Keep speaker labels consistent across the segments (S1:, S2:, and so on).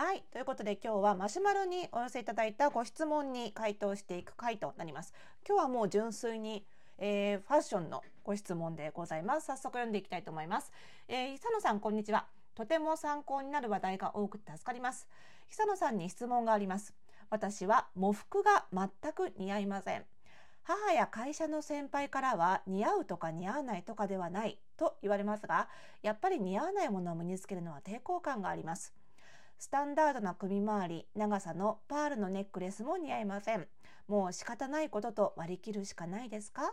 S1: はい。ということで今日はマシュマロにお寄せいただいたご質問に回答していく回となります。今日はもう純粋に、えー、ファッションのご質問でございます。早速読んでいきたいと思います。えー、久野さん、こんにちは。とても参考になる話題が多くて助かります。久野さんに質問があります。私は喪服が全く似合いません。母や会社の先輩からは似合うとか似合わないとかではないと言われますが、やっぱり似合わないものを身につけるのは抵抗感があります。スタンダードな首周り、長さのパールのネックレスも似合いません。もう仕方ないことと割り切るしかないですか？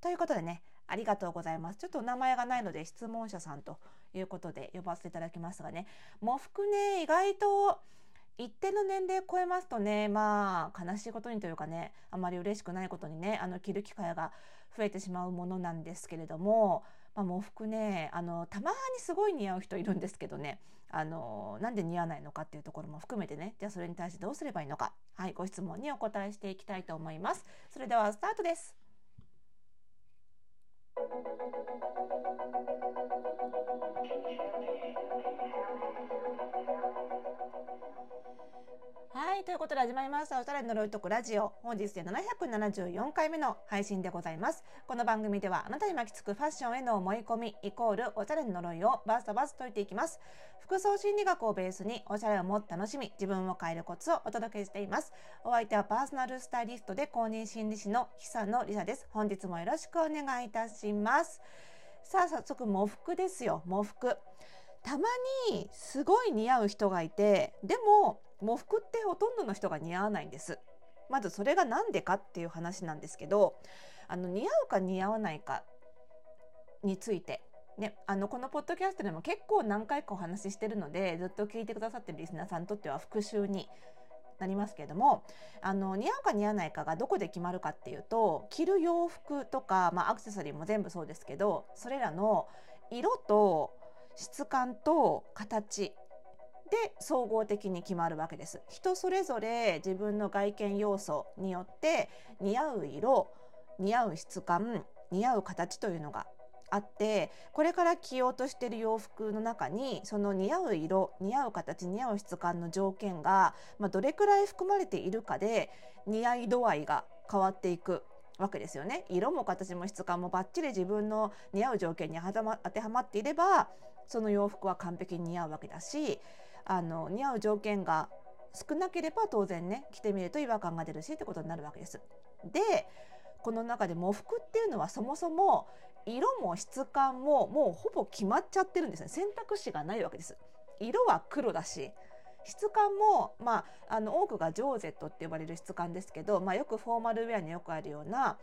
S1: ということでね、ありがとうございます。ちょっとお名前がないので質問者さんということで呼ばせていただきますがね、喪服ね、意外と一定の年齢を超えますとね、まあ、悲しいことにというかね、あまり嬉しくないことにね、あの、着る機会が増えてしまうものなんですけれども、まあ、喪服ね、あの、たまにすごい似合う人いるんですけどね、あの、なんで似合わないのかっていうところも含めてね、じゃあそれに対してどうすればいいのか、はい、ご質問にお答えしていきたいと思います。それではスタートです。い。ということで始まりました。おしゃれの呪いとくラジオ。本日で774回目の配信でございます。この番組ではあなたに巻きつくファッションへの思い込み、イコールおしゃれの呪いをバスタバス解いていきます。服装心理学をベースにおしゃれをもっと楽しみ、自分を変えるコツをお届けしています。お相手はパーソナルスタイリストで公認心理師の久野里沙です。本日もよろしくお願いいたします。さあ、早速、喪服ですよ。喪服。たまにすごい似合う人がいて、でも喪服ってほとんどの人が似合わないんです。まずそれが何でかっていう話なんですけど、あの似合うか似合わないかについて、ね、あのこのポッドキャストでも結構何回かお話ししてるのでずっと聞いてくださってるリスナーさんにとっては復習になりますけれどもあの似合うか似合わないかがどこで決まるかっていうと着る洋服とか、まあ、アクセサリーも全部そうですけどそれらの色と質感と形で総合的に決まるわけです。人それぞれ自分の外見要素によって似合う色、似合う質感、似合う形というのがあってこれから着ようとしている洋服の中にその似合う色似合う形似合う質感の条件が、まあ、どれくらい含まれているかで似合い度合いが変わっていくわけですよね色も形も質感もバッチリ自分の似合う条件に当てはまっていればその洋服は完璧に似合うわけだしあの似合う条件が少なければ当然ね着てみると違和感が出るしってことになるわけです。でこの中で喪服っていうのはそもそも色も質感ももうほぼ決まっちゃってるんですね選択肢がないわけです。色は黒だし質感も、まあ、あの多くがジョーゼットって呼ばれる質感ですけど、まあ、よくフォーマルウェアによくあるような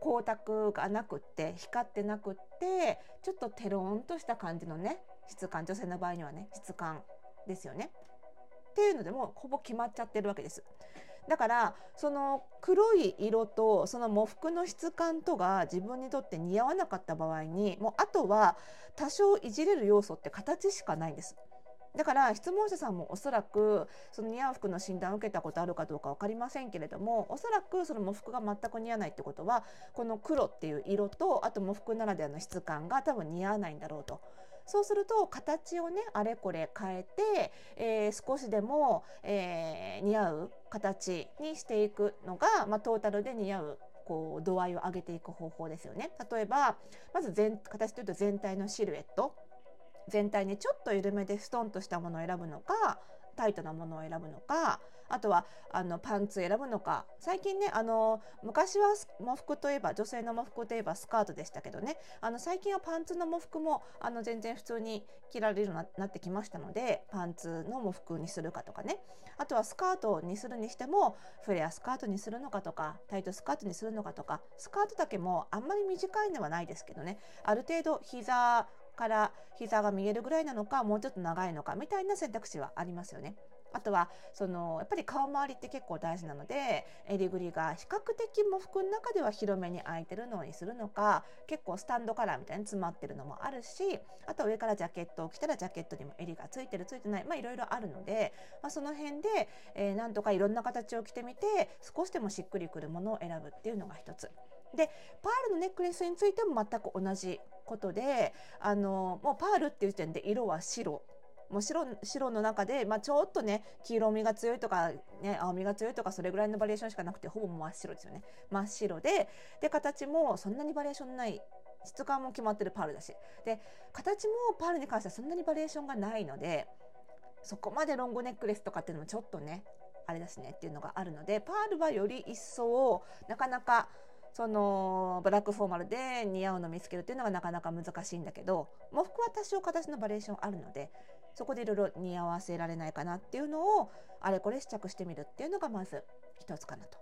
S1: 光沢がなくって光ってなくってちょっとテロンとした感じのね質感女性の場合にはね質感ですよね。っていうのでもほぼ決まっちゃってるわけです。だからその黒い色とその喪服の質感とが自分にとって似合わなかった場合にもうあとは多少いじれる要素って形しかないんです。だから質問者さんもおそらくその似合う服の診断を受けたことあるかどうか分かりませんけれどもおそらくその喪服が全く似合わないってことはこの黒っていう色とあと喪服ならではの質感が多分似合わないんだろうと。そうすると形をねあれこれ変えて、えー、少しでも、えー、似合う形にしていくのが、まあ、トータルで似合うこう度合いを上げていく方法ですよね。例えばまず全形というと全体のシルエット全体にちょっと緩めでストンとしたものを選ぶのかタイトなものを選ぶのかあとはあのパンツ選ぶのか。最近ねあの昔は喪服といえば女性の喪服といえばスカートでしたけどね。あの最近はパンツの喪服もあの全然普通に着られるようになってきましたのでパンツの喪服にするかとかね。あとはスカートにするにしてもフレアスカートにするのかとかタイトスカートにするのかとかスカートだけもあんまり短いのはないですけどね。ある程度膝から膝が見えるぐらいなのかもうちょっと長いのかみたいな選択肢はありますよね。あとはそのやっぱり顔周りって結構大事なので襟ぐりが比較的喪服の中では広めに開いてるのにするのか結構スタンドカラーみたいに詰まってるのもあるしあと上からジャケットを着たらジャケットにも襟がついてるついてないまあいろいろあるので、まあ、その辺で、えー、なんとかいろんな形を着てみて少しでもしっくりくるものを選ぶっていうのが一つ。でパールのネックレスについても全く同じことであのもうパールっていう時点で色は白もう白白の中で、まあ、ちょっとね黄色みが強いとか、ね、青みが強いとかそれぐらいのバリエーションしかなくてほぼ真っ白ですよね。真っ白でで形もそんなにバリエーションない。質感も決まってるパールだし。で形もパールに関してはそんなにバリエーションがないのでそこまでロングネックレスとかっていうのもちょっとねあれだしねっていうのがあるのでパールはより一層なかなかそのブラックフォーマルで似合うのを見つけるっていうのがなかなか難しいんだけど喪服は多少形のバリエーションあるのでそこでいろいろ似合わせられないかなっていうのをあれこれ試着してみるっていうのがまず一つかなと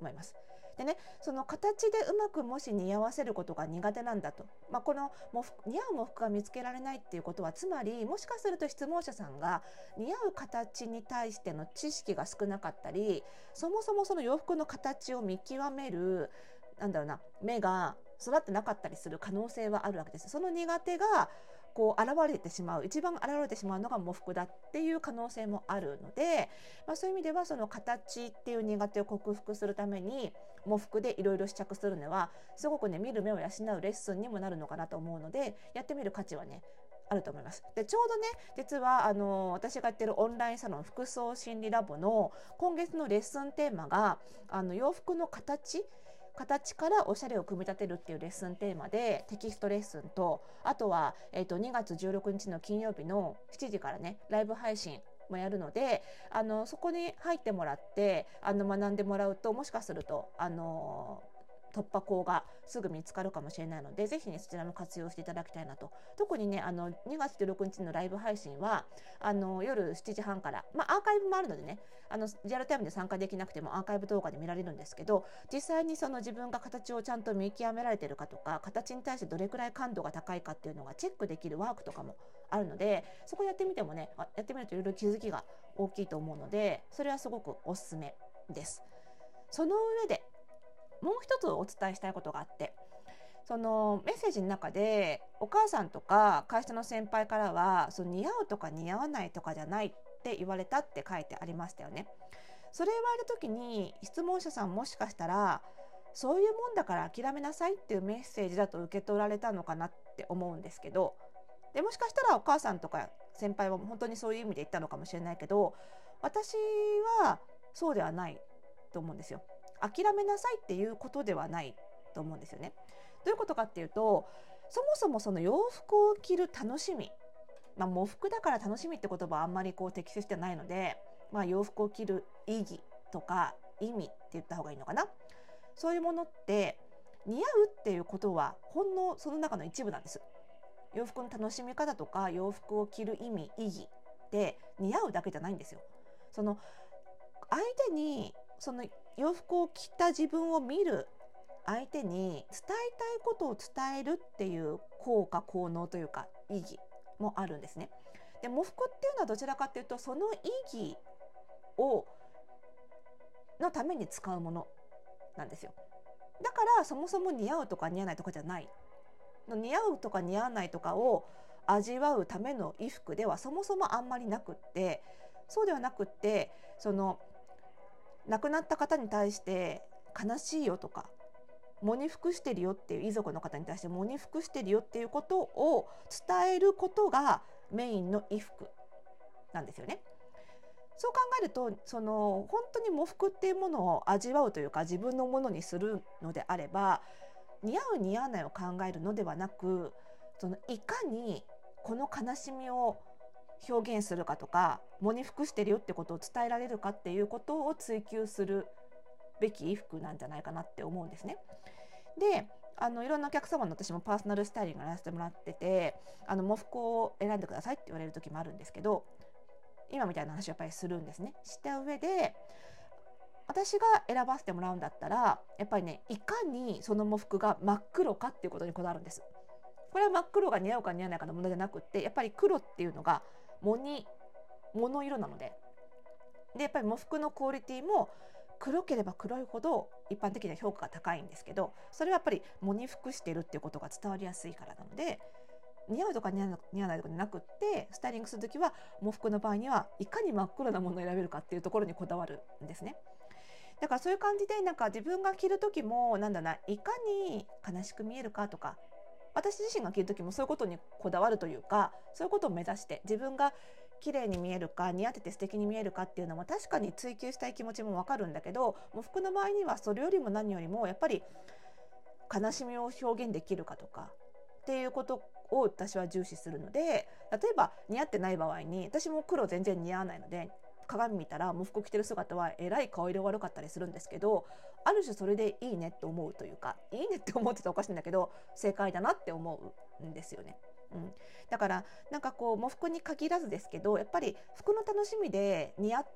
S1: 思います。でねその形でうまくもし似合わせることが苦手なんだと、まあ、このも似合う喪服が見つけられないっていうことはつまりもしかすると質問者さんが似合う形に対しての知識が少なかったりそもそもその洋服の形を見極めるなんだろうな目が育ってなかったりする可能性はあるわけです。その苦手がこう現れてしまう一番現れてしまうのが喪服だっていう可能性もあるので、まあ、そういう意味ではその形っていう苦手を克服するために喪服でいろいろ試着するのはすごくね見る目を養うレッスンにもなるのかなと思うのでやってみる価値はねあると思います。でちょうどね実はあの私がやってるオンラインサロン服装心理ラボの今月のレッスンテーマがあの洋服の形形からおしゃれを組み立てるっていうレッスンテーマでテキストレッスンとあとは、えー、と2月16日の金曜日の7時からねライブ配信もやるのであのそこに入ってもらってあの学んでもらうともしかするとあの突破口がすぐ見つかるかもしれないのでぜひねそちらも活用していただきたいなと特にねあの2月16日のライブ配信はあの夜7時半から、まあ、アーカイブもあるのでねあのリアルタイムで参加できなくてもアーカイブ動画で見られるんですけど実際にその自分が形をちゃんと見極められてるかとか形に対してどれくらい感度が高いかっていうのがチェックできるワークとかもあるのでそこやってみてもねやってみるといろいろ気づきが大きいと思うのでそれはすごくおすすめです。その上でもう一つお伝えしたいことがあってそのメッセージの中でお母さんとか会社の先輩からはその似合うとか似合わないとかじゃないって言われたって書いてありましたよね。それ言われた時に質問者さんもしかしたらそういうもんだから諦めなさいっていうメッセージだと受け取られたのかなって思うんですけどでもしかしたらお母さんとか先輩は本当にそういう意味で言ったのかもしれないけど私はそうではないと思うんですよ。諦めなさいっていうことではないと思うんですよね。どういうことかっていうとそもそもその洋服を着る楽しみ、まあ、喪服だから楽しみって言葉はあんまりこう適切じゃないので、まあ、洋服を着る意義とか意味って言った方がいいのかなそういうものって似合うっていうことはほんのその中の一部なんです。洋服の楽しみ方とか洋服を着る意味意義って似合うだけじゃないんですよ。その相手にその洋服を着た自分を見る相手に伝えたいことを伝えるっていう効果効能というか意義もあるんですね。で喪服っていうのはどちらかっていうとその意義をのために使うものなんですよ。だからそもそも似合うとか似合わないとかじゃない似合うとか似合わないとかを味わうための衣服ではそもそもあんまりなくってそうではなくってその亡くなった方に対して悲しいよとか喪に服してるよっていう遺族の方に対して喪に服してるよっていうことを伝えることがメインの衣服なんですよね。そう考えるとその本当に喪服っていうものを味わうというか自分のものにするのであれば似合う似合わないを考えるのではなくそのいかにこの悲しみを表現するかとか喪に服してるよってことを伝えられるかっていうことを追求するべき衣服なんじゃないかなって思うんですね。であのいろんなお客様の私もパーソナルスタイリングやらせてもらっててあの喪服を選んでくださいって言われる時もあるんですけど今みたいな話をやっぱりするんですね。した上で私が選ばせてもらうんだったらやっぱりねいかにその喪服が真っ黒かっていうことにこだわるんです。これは真っ黒が似合うか似合わないかのものじゃなくってやっぱり黒っていうのが藻に物色なのででやっぱり喪服のクオリティも黒ければ黒いほど一般的な評価が高いんですけどそれはやっぱり藻に服してるっていうことが伝わりやすいからなので似合うとか似合わないとかじゃなくってスタイリングする時は喪服の場合にはいかに真っ黒なものを選べるかっていうところにこだわるんですね。だからそういう感じでなんか自分が着る時もなんだないかに悲しく見えるかとか私自身が着る時もそういうことにこだわるというかそういうことを目指して自分が綺麗に見えるか似合ってて素敵に見えるかっていうのも確かに追求したい気持ちもわかるんだけどもう服の場合にはそれよりも何よりもやっぱり悲しみを表現できるかとかっていうことを私は重視するので例えば似合ってない場合に私も黒全然似合わないので鏡見たら喪服着てる姿はえらい顔色悪かったりするんですけどある種それでいいねって思うというかいいねって思ってたらおかしいんだけど正解だなって思うんですよね。うん、だからなんかこう喪服に限らずですけどやっぱり服の楽しみで似合っ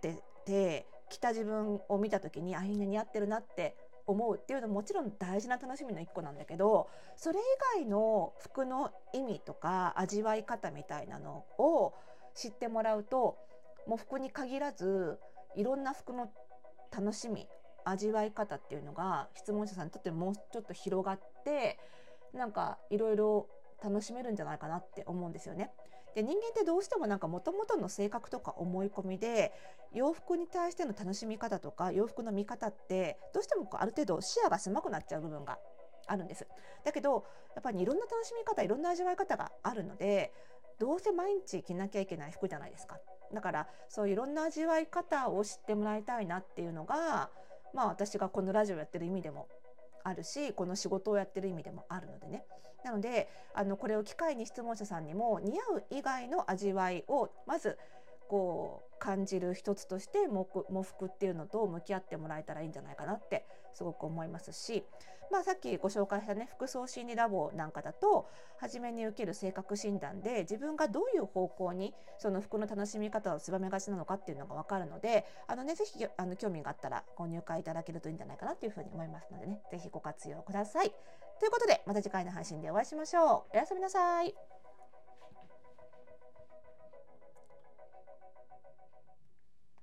S1: てて着た自分を見た時にあいいね似合ってるなって思うっていうのももちろん大事な楽しみの一個なんだけどそれ以外の服の意味とか味わい方みたいなのを知ってもらうともう服に限らずいろんな服の楽しみ味わい方っていうのが質問者さんにとってもうちょっと広がってなんかいろいろ楽しめるんじゃないかなって思うんですよね。で人間ってどうしてもなんか元々の性格とか思い込みで洋服に対しての楽しみ方とか洋服の見方ってどうしてもこうある程度視野が狭くなっちゃう部分があるんです。だけどやっぱりいろんな楽しみ方いろんな味わい方があるのでどうせ毎日着なきゃいけない服じゃないですか。だからそういろんな味わい方を知ってもらいたいなっていうのがまあ私がこのラジオやってる意味でもあるしこの仕事をやってる意味でもあるのでね。なのであのこれを機会に質問者さんにも似合う以外の味わいをまずこう感じる一つとして喪服っていうのと向き合ってもらえたらいいんじゃないかなってすごく思いますし、まあ、さっきご紹介したね服装心理ラボなんかだと初めに受ける性格診断で自分がどういう方向にその服の楽しみ方を狭めがちなのかっていうのが分かるのであのねぜひあの興味があったらご入会いただけるといいんじゃないかなというふうに思いますのでねぜひご活用ください。ということでまた次回の配信でお会いしましょう。おやすみなさい。